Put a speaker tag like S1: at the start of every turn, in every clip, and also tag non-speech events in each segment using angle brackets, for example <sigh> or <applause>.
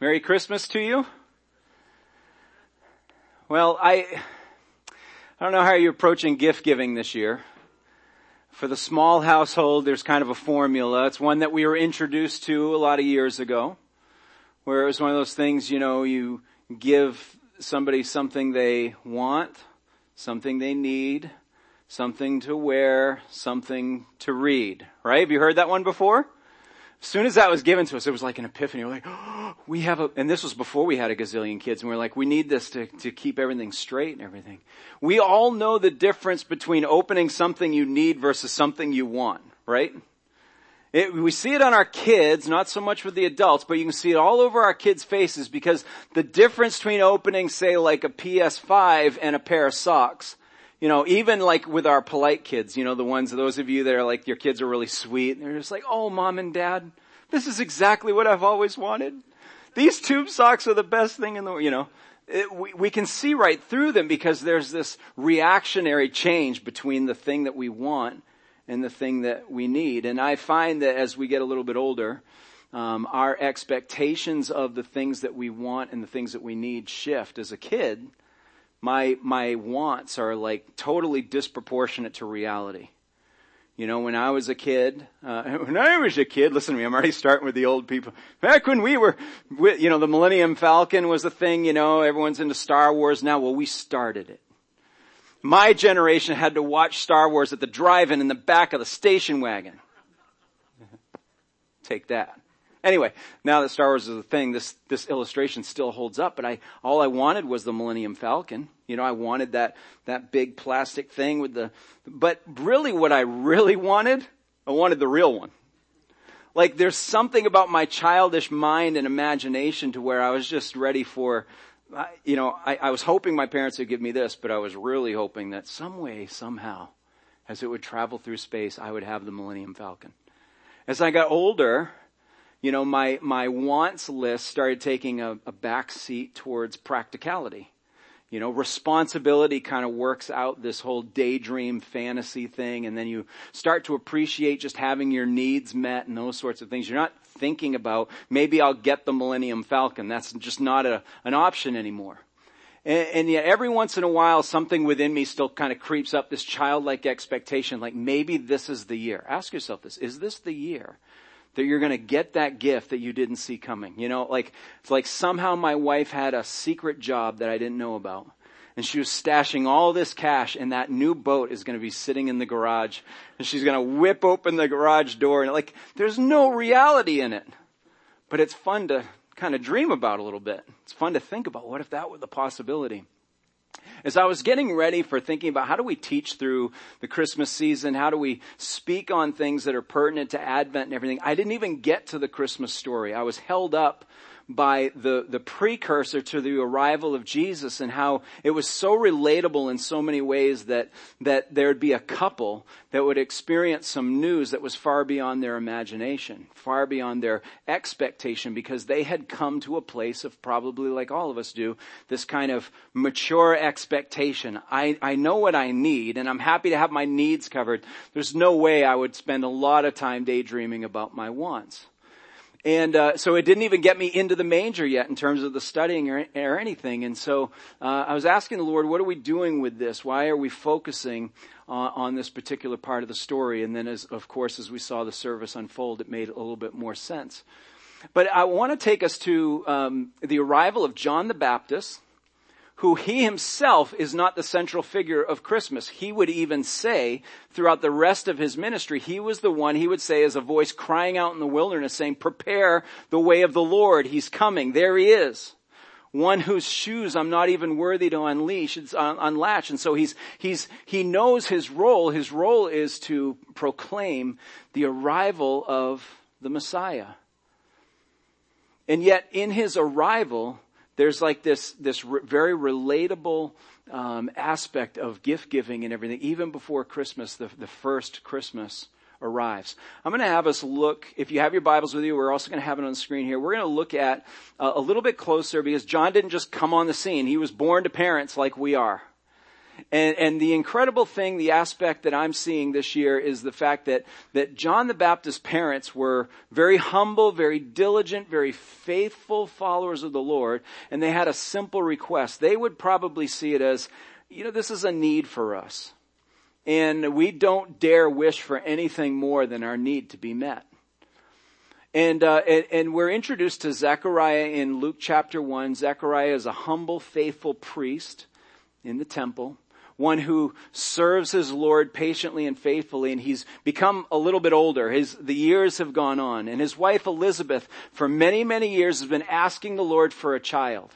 S1: Merry Christmas to you. Well, I, I don't know how you're approaching gift giving this year. For the small household, there's kind of a formula. It's one that we were introduced to a lot of years ago, where it was one of those things, you know, you give somebody something they want, something they need, something to wear, something to read, right? Have you heard that one before? As soon as that was given to us, it was like an epiphany. We're like, oh, <gasps> we have a, and this was before we had a gazillion kids, and we are like, we need this to, to keep everything straight and everything. We all know the difference between opening something you need versus something you want, right? It, we see it on our kids, not so much with the adults, but you can see it all over our kids' faces because the difference between opening, say, like a PS5 and a pair of socks you know, even like with our polite kids, you know, the ones, those of you that are like, your kids are really sweet, and they're just like, oh mom and dad, this is exactly what I've always wanted. These tube socks are the best thing in the, world, you know, it, we, we can see right through them because there's this reactionary change between the thing that we want and the thing that we need. And I find that as we get a little bit older, um, our expectations of the things that we want and the things that we need shift. As a kid, my, my wants are like totally disproportionate to reality. You know, when I was a kid, uh, <laughs> when I was a kid, listen to me, I'm already starting with the old people. Back when we were, you know, the Millennium Falcon was a thing, you know, everyone's into Star Wars now. Well, we started it. My generation had to watch Star Wars at the drive-in in the back of the station wagon. Take that. Anyway, now that Star Wars is a thing, this, this illustration still holds up, but I, all I wanted was the Millennium Falcon. You know, I wanted that, that big plastic thing with the, but really what I really wanted, I wanted the real one. Like there's something about my childish mind and imagination to where I was just ready for, you know, I, I was hoping my parents would give me this, but I was really hoping that some way, somehow, as it would travel through space, I would have the Millennium Falcon. As I got older, you know, my, my wants list started taking a, a back seat towards practicality. You know, responsibility kind of works out this whole daydream fantasy thing and then you start to appreciate just having your needs met and those sorts of things. You're not thinking about, maybe I'll get the Millennium Falcon. That's just not a, an option anymore. And, and yet every once in a while something within me still kind of creeps up this childlike expectation like maybe this is the year. Ask yourself this, is this the year that you're going to get that gift that you didn't see coming. You know, like, it's like somehow my wife had a secret job that I didn't know about. And she was stashing all this cash and that new boat is going to be sitting in the garage and she's going to whip open the garage door and like, there's no reality in it. But it's fun to kind of dream about a little bit. It's fun to think about what if that were the possibility. As I was getting ready for thinking about how do we teach through the Christmas season, how do we speak on things that are pertinent to Advent and everything, I didn't even get to the Christmas story. I was held up by the, the precursor to the arrival of Jesus and how it was so relatable in so many ways that, that there would be a couple that would experience some news that was far beyond their imagination, far beyond their expectation because they had come to a place of probably like all of us do, this kind of mature expectation. I, I know what I need and I'm happy to have my needs covered. There's no way I would spend a lot of time daydreaming about my wants. And uh, so it didn't even get me into the manger yet in terms of the studying or, or anything. And so uh, I was asking the Lord, what are we doing with this? Why are we focusing uh, on this particular part of the story? And then, as of course, as we saw the service unfold, it made a little bit more sense. But I want to take us to um, the arrival of John the Baptist who he himself is not the central figure of Christmas. He would even say throughout the rest of his ministry, he was the one he would say as a voice crying out in the wilderness saying, prepare the way of the Lord. He's coming. There he is. One whose shoes I'm not even worthy to unleash, it's uh, unlatch. And so he's, he's, he knows his role. His role is to proclaim the arrival of the Messiah. And yet in his arrival, there's like this, this re- very relatable um, aspect of gift giving and everything, even before Christmas, the, the first Christmas arrives. I'm going to have us look, if you have your Bibles with you, we're also going to have it on the screen here. We're going to look at uh, a little bit closer because John didn't just come on the scene. He was born to parents like we are. And, and the incredible thing, the aspect that I'm seeing this year is the fact that, that John the Baptist's parents were very humble, very diligent, very faithful followers of the Lord, and they had a simple request. They would probably see it as, you know, this is a need for us. And we don't dare wish for anything more than our need to be met. And, uh, and, and, we're introduced to Zechariah in Luke chapter 1. Zechariah is a humble, faithful priest in the temple one who serves his Lord patiently and faithfully, and he's become a little bit older. His, the years have gone on, and his wife Elizabeth, for many, many years, has been asking the Lord for a child.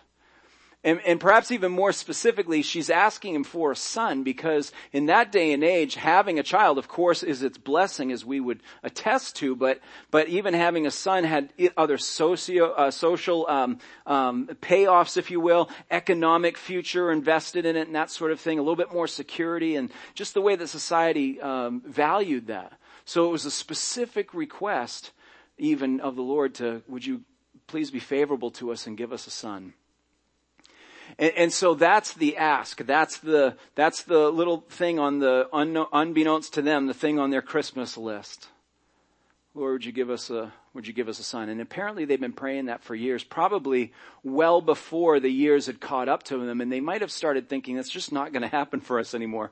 S1: And, and, perhaps even more specifically, she's asking him for a son because in that day and age, having a child, of course, is its blessing as we would attest to, but, but even having a son had other socio, uh, social, um, um, payoffs, if you will, economic future invested in it and that sort of thing, a little bit more security and just the way that society, um, valued that. So it was a specific request even of the Lord to, would you please be favorable to us and give us a son? And, and, so that's the ask. That's the, that's the little thing on the, un, unbeknownst to them, the thing on their Christmas list. Lord, would you give us a, would you give us a sign? And apparently they've been praying that for years, probably well before the years had caught up to them, and they might have started thinking, that's just not going to happen for us anymore.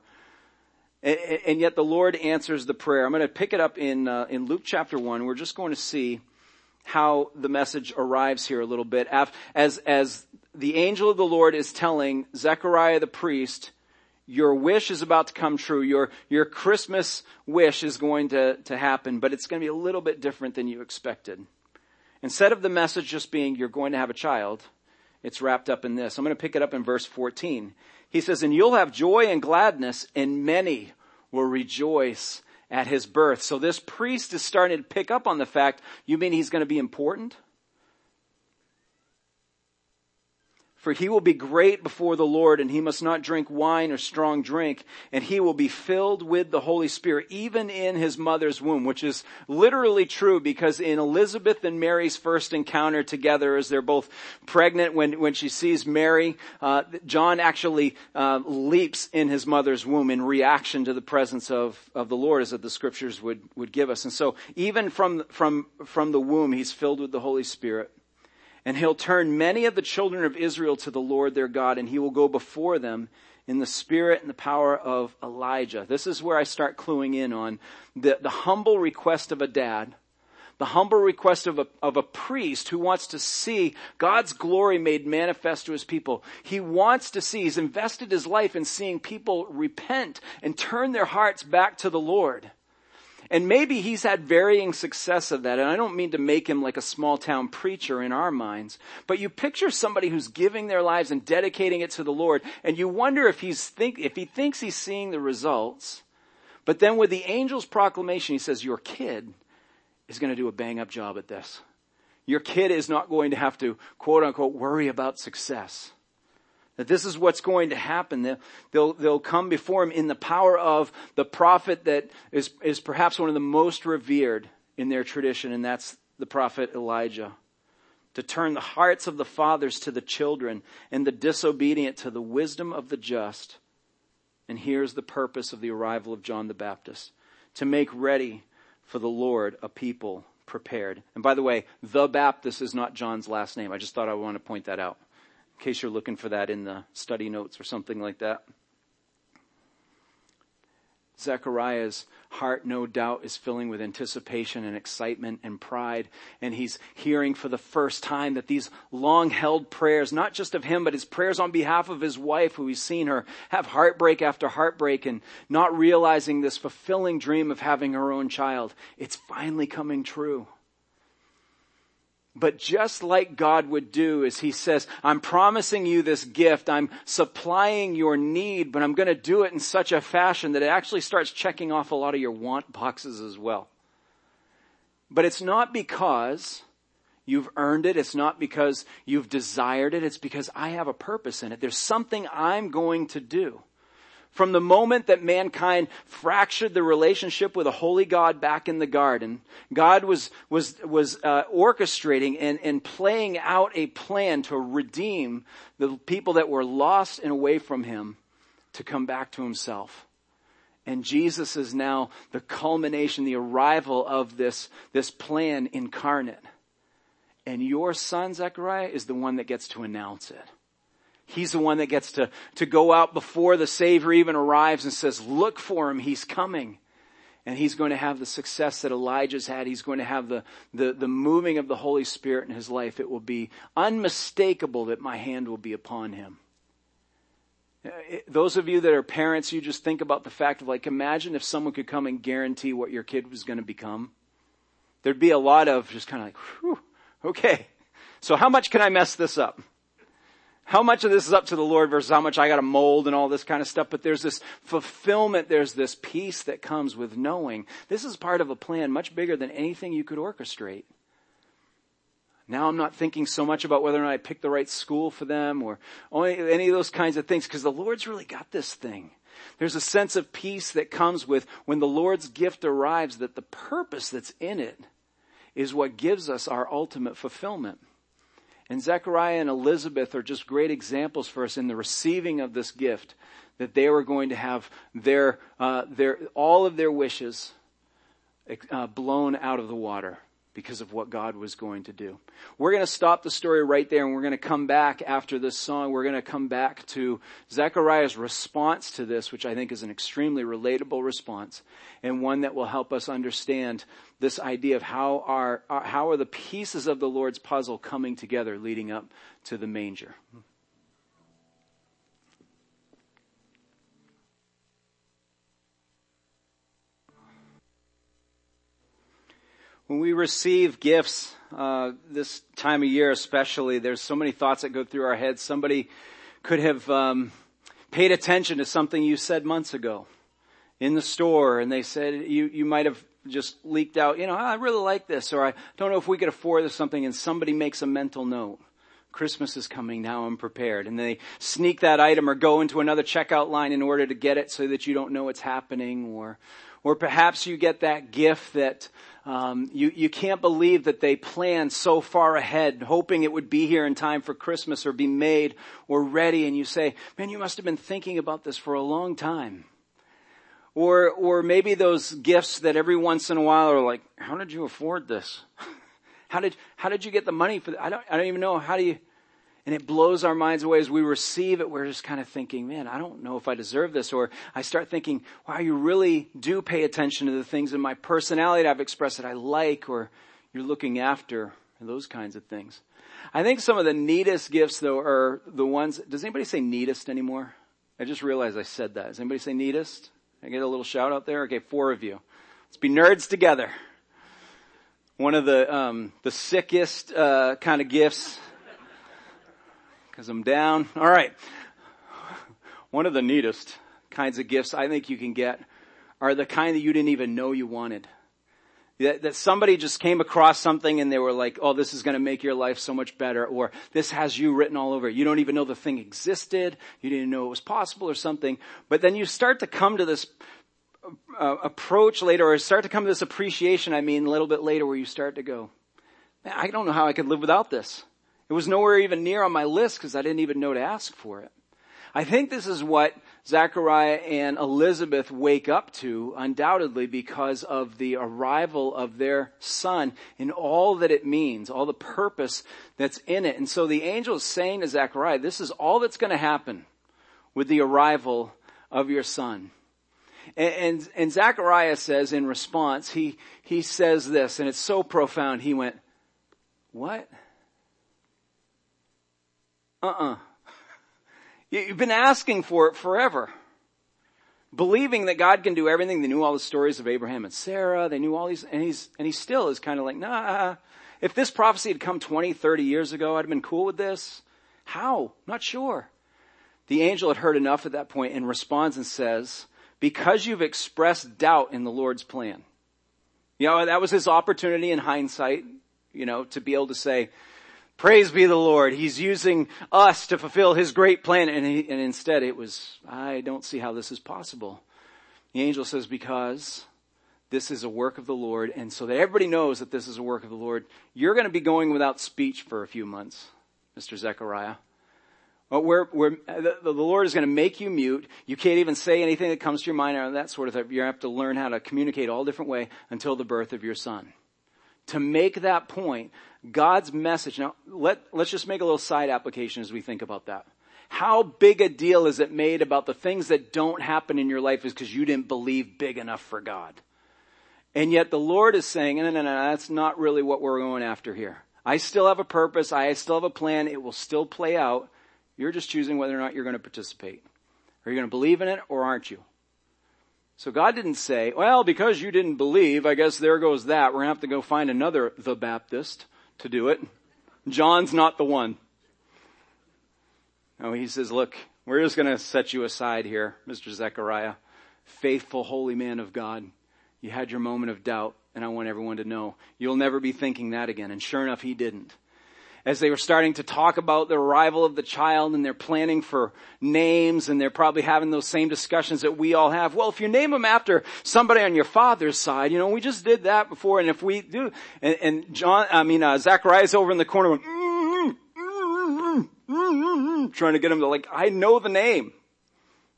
S1: And, and, yet the Lord answers the prayer. I'm going to pick it up in, uh, in Luke chapter 1. We're just going to see how the message arrives here a little bit. As, as the angel of the Lord is telling Zechariah the priest, your wish is about to come true. Your, your Christmas wish is going to, to happen, but it's going to be a little bit different than you expected. Instead of the message just being, you're going to have a child, it's wrapped up in this. I'm going to pick it up in verse 14. He says, and you'll have joy and gladness, and many will rejoice at his birth. So this priest is starting to pick up on the fact, you mean he's going to be important? For he will be great before the Lord, and he must not drink wine or strong drink, and he will be filled with the Holy Spirit, even in his mother's womb, which is literally true because in Elizabeth and Mary's first encounter together, as they're both pregnant, when, when she sees Mary, uh, John actually uh, leaps in his mother's womb in reaction to the presence of, of the Lord, as that the scriptures would, would give us. And so, even from, from, from the womb, he's filled with the Holy Spirit. And he'll turn many of the children of Israel to the Lord their God, and he will go before them in the spirit and the power of Elijah. This is where I start cluing in on the, the humble request of a dad, the humble request of a, of a priest who wants to see God's glory made manifest to his people. He wants to see, he's invested his life in seeing people repent and turn their hearts back to the Lord. And maybe he's had varying success of that. And I don't mean to make him like a small town preacher in our minds, but you picture somebody who's giving their lives and dedicating it to the Lord, and you wonder if he's think, if he thinks he's seeing the results. But then with the angel's proclamation, he says, your kid is going to do a bang up job at this. Your kid is not going to have to quote unquote worry about success. That this is what's going to happen. They'll, they'll, come before him in the power of the prophet that is, is perhaps one of the most revered in their tradition, and that's the prophet Elijah. To turn the hearts of the fathers to the children and the disobedient to the wisdom of the just. And here's the purpose of the arrival of John the Baptist. To make ready for the Lord a people prepared. And by the way, the Baptist is not John's last name. I just thought I would want to point that out in case you're looking for that in the study notes or something like that. Zechariah's heart, no doubt, is filling with anticipation and excitement and pride. And he's hearing for the first time that these long held prayers, not just of him, but his prayers on behalf of his wife, who he's seen her have heartbreak after heartbreak and not realizing this fulfilling dream of having her own child, it's finally coming true. But just like God would do is he says, I'm promising you this gift. I'm supplying your need, but I'm going to do it in such a fashion that it actually starts checking off a lot of your want boxes as well. But it's not because you've earned it. It's not because you've desired it. It's because I have a purpose in it. There's something I'm going to do. From the moment that mankind fractured the relationship with a holy God back in the garden, God was, was, was uh, orchestrating and, and playing out a plan to redeem the people that were lost and away from Him to come back to himself. And Jesus is now the culmination, the arrival of this, this plan incarnate. And your son, Zechariah, is the one that gets to announce it. He's the one that gets to, to go out before the Savior even arrives and says, look for him, he's coming. And he's going to have the success that Elijah's had. He's going to have the, the, the moving of the Holy Spirit in his life. It will be unmistakable that my hand will be upon him. Uh, those of you that are parents, you just think about the fact of like, imagine if someone could come and guarantee what your kid was going to become. There'd be a lot of just kind of like, whew, okay. So how much can I mess this up? How much of this is up to the Lord versus how much I got to mold and all this kind of stuff. But there's this fulfillment. There's this peace that comes with knowing this is part of a plan much bigger than anything you could orchestrate. Now I'm not thinking so much about whether or not I picked the right school for them or any of those kinds of things because the Lord's really got this thing. There's a sense of peace that comes with when the Lord's gift arrives that the purpose that's in it is what gives us our ultimate fulfillment. And Zechariah and Elizabeth are just great examples for us in the receiving of this gift that they were going to have their, uh, their, all of their wishes uh, blown out of the water because of what God was going to do. We're going to stop the story right there and we're going to come back after this song. We're going to come back to Zechariah's response to this, which I think is an extremely relatable response and one that will help us understand this idea of how are, how are the pieces of the Lord's puzzle coming together leading up to the manger. When we receive gifts, uh, this time of year especially, there's so many thoughts that go through our heads. Somebody could have um, paid attention to something you said months ago in the store, and they said you you might have just leaked out. You know, I really like this, or I don't know if we could afford this something, and somebody makes a mental note. Christmas is coming now, I'm prepared. And they sneak that item or go into another checkout line in order to get it so that you don't know what's happening or, or perhaps you get that gift that um, you, you can't believe that they planned so far ahead, hoping it would be here in time for Christmas or be made or ready. And you say, man, you must have been thinking about this for a long time. Or, or maybe those gifts that every once in a while are like, how did you afford this? <laughs> how did, how did you get the money for that? I don't, I don't even know. How do you, and it blows our minds away as we receive it. We're just kind of thinking, man, I don't know if I deserve this. Or I start thinking, wow, you really do pay attention to the things in my personality that I've expressed that I like or you're looking after those kinds of things. I think some of the neatest gifts though are the ones, does anybody say neatest anymore? I just realized I said that. Does anybody say neatest? I get a little shout out there? Okay, four of you. Let's be nerds together. One of the, um, the sickest, uh, kind of gifts because I'm down. All right. One of the neatest kinds of gifts I think you can get are the kind that you didn't even know you wanted. That, that somebody just came across something and they were like, oh, this is going to make your life so much better, or this has you written all over. You don't even know the thing existed. You didn't know it was possible or something. But then you start to come to this uh, approach later, or start to come to this appreciation, I mean, a little bit later where you start to go, man, I don't know how I could live without this. It was nowhere even near on my list because I didn't even know to ask for it. I think this is what Zachariah and Elizabeth wake up to undoubtedly because of the arrival of their son and all that it means, all the purpose that's in it. And so the angel is saying to Zachariah, this is all that's going to happen with the arrival of your son. And, and, and Zachariah says in response, he, he says this, and it's so profound, he went, what? Uh-uh. You've been asking for it forever. Believing that God can do everything. They knew all the stories of Abraham and Sarah. They knew all these, and he's, and he still is kind of like, nah, uh, uh, if this prophecy had come 20, 30 years ago, I'd have been cool with this. How? Not sure. The angel had heard enough at that point and responds and says, because you've expressed doubt in the Lord's plan. You know, that was his opportunity in hindsight, you know, to be able to say, Praise be the Lord. He's using us to fulfill His great plan. And, he, and instead it was, I don't see how this is possible. The angel says, because this is a work of the Lord. And so that everybody knows that this is a work of the Lord, you're going to be going without speech for a few months, Mr. Zechariah. The, the Lord is going to make you mute. You can't even say anything that comes to your mind or that sort of thing. You have to learn how to communicate all different way until the birth of your son. To make that point, God's message. Now, let, let's just make a little side application as we think about that. How big a deal is it made about the things that don't happen in your life is because you didn't believe big enough for God? And yet the Lord is saying, no, no, no, that's not really what we're going after here. I still have a purpose. I still have a plan. It will still play out. You're just choosing whether or not you're going to participate. Are you going to believe in it or aren't you? So God didn't say, well, because you didn't believe, I guess there goes that. We're going to have to go find another the Baptist to do it. John's not the one. No, he says, look, we're just going to set you aside here, Mr. Zechariah, faithful, holy man of God. You had your moment of doubt, and I want everyone to know you'll never be thinking that again. And sure enough, he didn't. As they were starting to talk about the arrival of the child and they're planning for names and they're probably having those same discussions that we all have. Well, if you name them after somebody on your father's side, you know, we just did that before and if we do, and, and John, I mean, uh, Zacharias over in the corner going, mm, mm, mm, trying to get him to like, I know the name.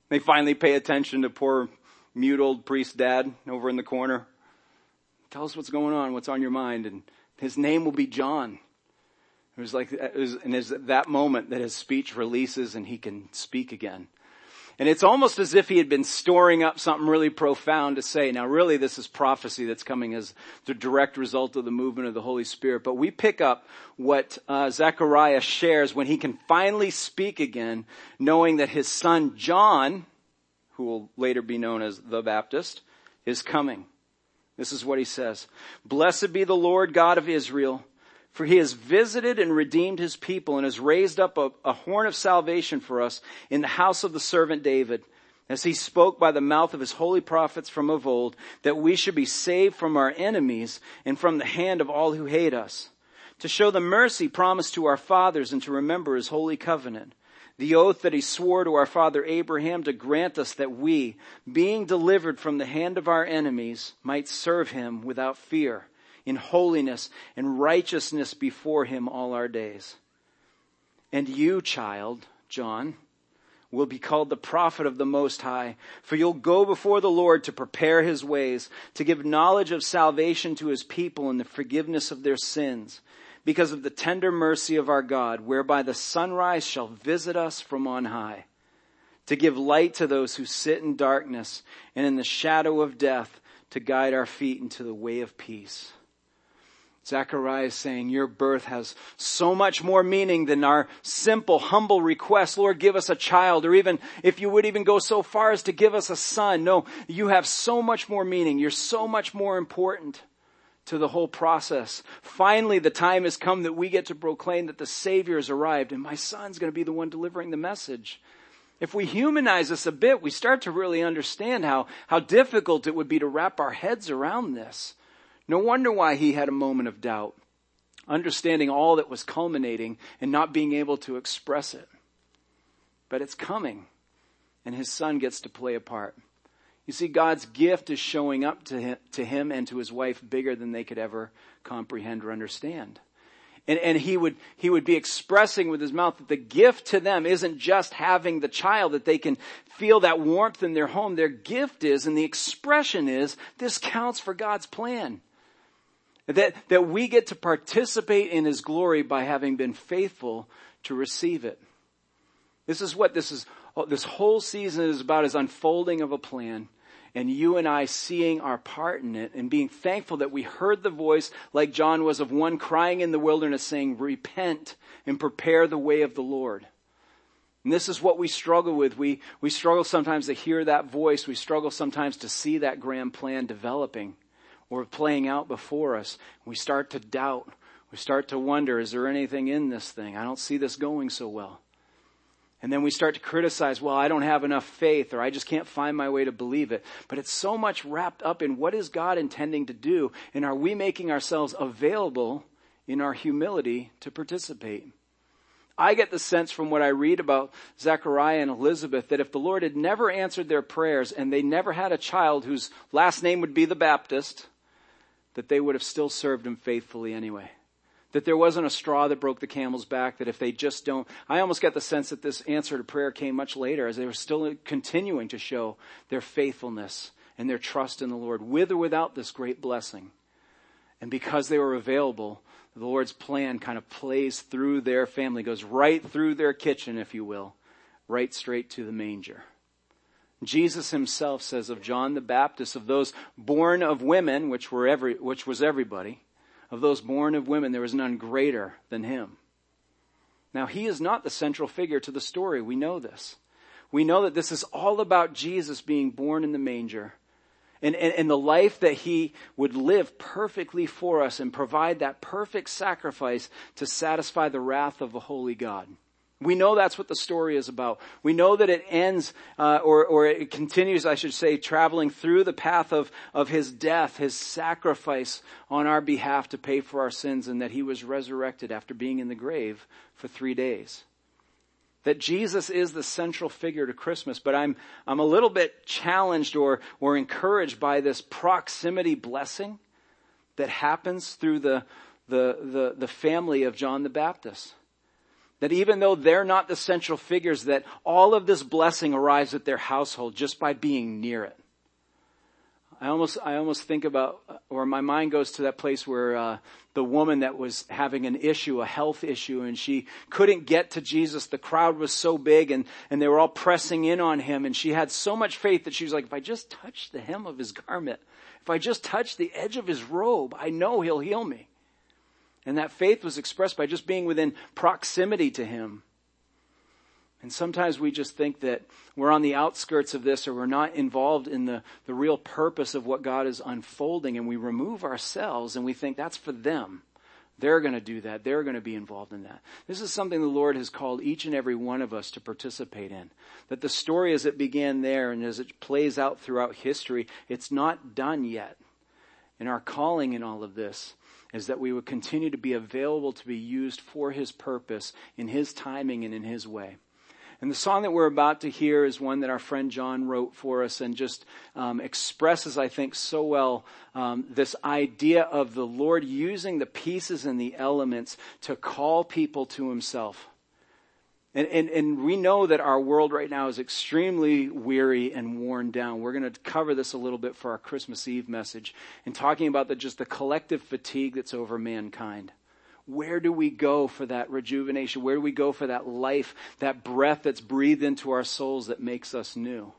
S1: They finally pay attention to poor mute old priest dad over in the corner. Tell us what's going on, what's on your mind, and his name will be John. It was like, it was, and it's that moment that his speech releases and he can speak again. And it's almost as if he had been storing up something really profound to say. Now really this is prophecy that's coming as the direct result of the movement of the Holy Spirit. But we pick up what uh, Zechariah shares when he can finally speak again, knowing that his son John, who will later be known as the Baptist, is coming. This is what he says. Blessed be the Lord God of Israel, for he has visited and redeemed his people and has raised up a, a, horn of salvation for us in the house of the servant David, as he spoke by the mouth of his holy prophets from of old, that we should be saved from our enemies and from the hand of all who hate us, to show the mercy promised to our fathers and to remember his holy covenant. The oath that he swore to our father Abraham to grant us that we, being delivered from the hand of our enemies, might serve him without fear, in holiness and righteousness before him all our days. And you, child, John, will be called the prophet of the Most High, for you'll go before the Lord to prepare his ways, to give knowledge of salvation to his people and the forgiveness of their sins because of the tender mercy of our God, whereby the sunrise shall visit us from on high, to give light to those who sit in darkness and in the shadow of death, to guide our feet into the way of peace. Zechariah is saying your birth has so much more meaning than our simple, humble request, Lord, give us a child, or even if you would even go so far as to give us a son. No, you have so much more meaning. You're so much more important to the whole process. Finally, the time has come that we get to proclaim that the Savior has arrived and my son's going to be the one delivering the message. If we humanize this a bit, we start to really understand how, how difficult it would be to wrap our heads around this. No wonder why he had a moment of doubt, understanding all that was culminating and not being able to express it. But it's coming, and his son gets to play a part. You see, God's gift is showing up to him, to him and to his wife bigger than they could ever comprehend or understand. And, and he would, he would be expressing with his mouth that the gift to them isn't just having the child, that they can feel that warmth in their home. Their gift is, and the expression is, this counts for God's plan. That, that we get to participate in his glory by having been faithful to receive it. This is what this is Oh, this whole season is about is unfolding of a plan and you and I seeing our part in it and being thankful that we heard the voice like John was of one crying in the wilderness saying, repent and prepare the way of the Lord. And this is what we struggle with. We, we struggle sometimes to hear that voice. We struggle sometimes to see that grand plan developing or playing out before us. We start to doubt. We start to wonder, is there anything in this thing? I don't see this going so well. And then we start to criticize, well, I don't have enough faith or I just can't find my way to believe it. But it's so much wrapped up in what is God intending to do and are we making ourselves available in our humility to participate? I get the sense from what I read about Zechariah and Elizabeth that if the Lord had never answered their prayers and they never had a child whose last name would be the Baptist, that they would have still served him faithfully anyway That there wasn't a straw that broke the camel's back, that if they just don't, I almost get the sense that this answer to prayer came much later as they were still continuing to show their faithfulness and their trust in the Lord with or without this great blessing. And because they were available, the Lord's plan kind of plays through their family, goes right through their kitchen, if you will, right straight to the manger. Jesus himself says of John the Baptist, of those born of women, which were every, which was everybody, of those born of women, there was none greater than him. Now, he is not the central figure to the story. We know this. We know that this is all about Jesus being born in the manger and, and, and the life that he would live perfectly for us and provide that perfect sacrifice to satisfy the wrath of a holy God. We know that's what the story is about. We know that it ends, uh, or, or it continues, I should say, traveling through the path of, of his death, his sacrifice on our behalf to pay for our sins, and that he was resurrected after being in the grave for three days. That Jesus is the central figure to Christmas, but I'm, I'm a little bit challenged or, or encouraged by this proximity blessing that happens through the, the, the, the family of John the Baptist. That even though they're not the central figures, that all of this blessing arrives at their household just by being near it. I almost, I almost think about, or my mind goes to that place where uh, the woman that was having an issue, a health issue, and she couldn't get to Jesus. The crowd was so big, and and they were all pressing in on him, and she had so much faith that she was like, "If I just touch the hem of his garment, if I just touch the edge of his robe, I know he'll heal me." And that faith was expressed by just being within proximity to Him. And sometimes we just think that we're on the outskirts of this or we're not involved in the, the real purpose of what God is unfolding and we remove ourselves and we think that's for them. They're going to do that. They're going to be involved in that. This is something the Lord has called each and every one of us to participate in. That the story as it began there and as it plays out throughout history, it's not done yet. And our calling in all of this is that we would continue to be available to be used for His purpose in His timing and in His way. And the song that we're about to hear is one that our friend John wrote for us and just um, expresses, I think, so well um, this idea of the Lord using the pieces and the elements to call people to Himself. And, and, and we know that our world right now is extremely weary and worn down. We're going to cover this a little bit for our Christmas Eve message and talking about the, just the collective fatigue that's over mankind. Where do we go for that rejuvenation? Where do we go for that life, that breath that's breathed into our souls that makes us new?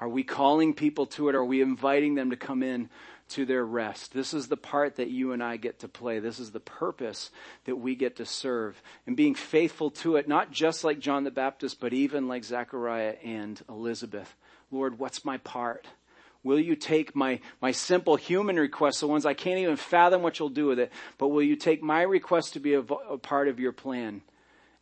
S1: Are we calling people to it? Are we inviting them to come in to their rest. This is the part that you and I get to play. This is the purpose that we get to serve and being faithful to it, not just like John the Baptist, but even like Zechariah and Elizabeth. Lord, what's my part? Will you take my, my simple human requests, the ones I can't even fathom what you'll do with it, but will you take my request to be a, a part of your plan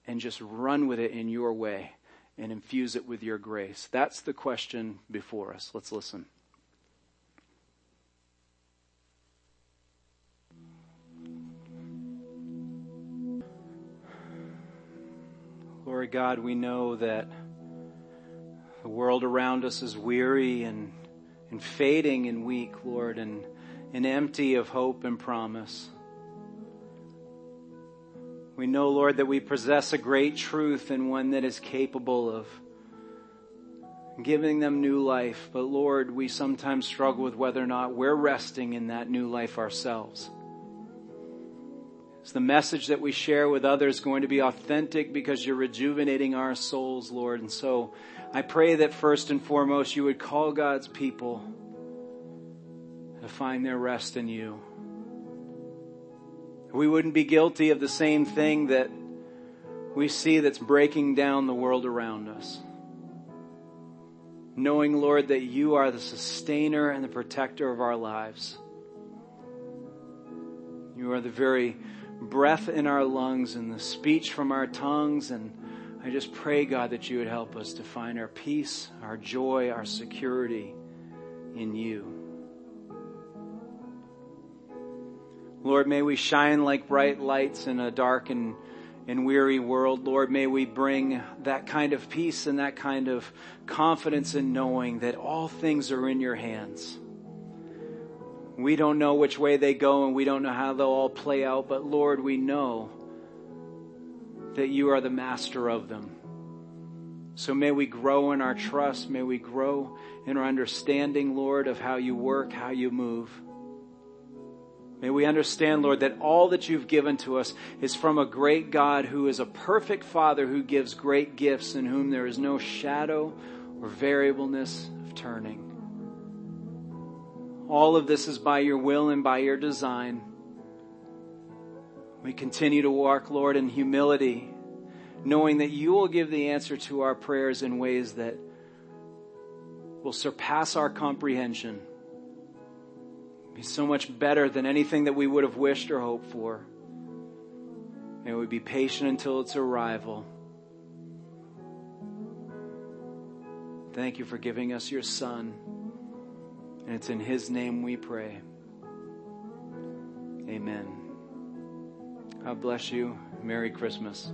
S1: and just run with it in your way and infuse it with your grace? That's the question before us. Let's listen. Lord God, we know that the world around us is weary and, and fading and weak, Lord, and, and empty of hope and promise. We know, Lord, that we possess a great truth and one that is capable of giving them new life. But Lord, we sometimes struggle with whether or not we're resting in that new life ourselves. Is the message that we share with others going to be authentic because you're rejuvenating our souls, Lord? And so I pray that first and foremost you would call God's people to find their rest in you. We wouldn't be guilty of the same thing that we see that's breaking down the world around us. Knowing, Lord, that you are the sustainer and the protector of our lives. You are the very breath in our lungs and the speech from our tongues. And I just pray, God, that you would help us to find our peace, our joy, our security in you. Lord, may we shine like bright lights in a dark and, and weary world. Lord, may we bring that kind of peace and that kind of confidence in knowing that all things are in your hands. We don't know which way they go and we don't know how they'll all play out, but Lord, we know that you are the master of them. So may we grow in our trust. May we grow in our understanding, Lord, of how you work, how you move. May we understand, Lord, that all that you've given to us is from a great God who is a perfect Father who gives great gifts in whom there is no shadow or variableness of turning. All of this is by your will and by your design. We continue to walk, Lord, in humility, knowing that you will give the answer to our prayers in ways that will surpass our comprehension be so much better than anything that we would have wished or hoped for. May we be patient until its arrival. Thank you for giving us your Son. And it's in His name we pray. Amen. God bless you. Merry Christmas.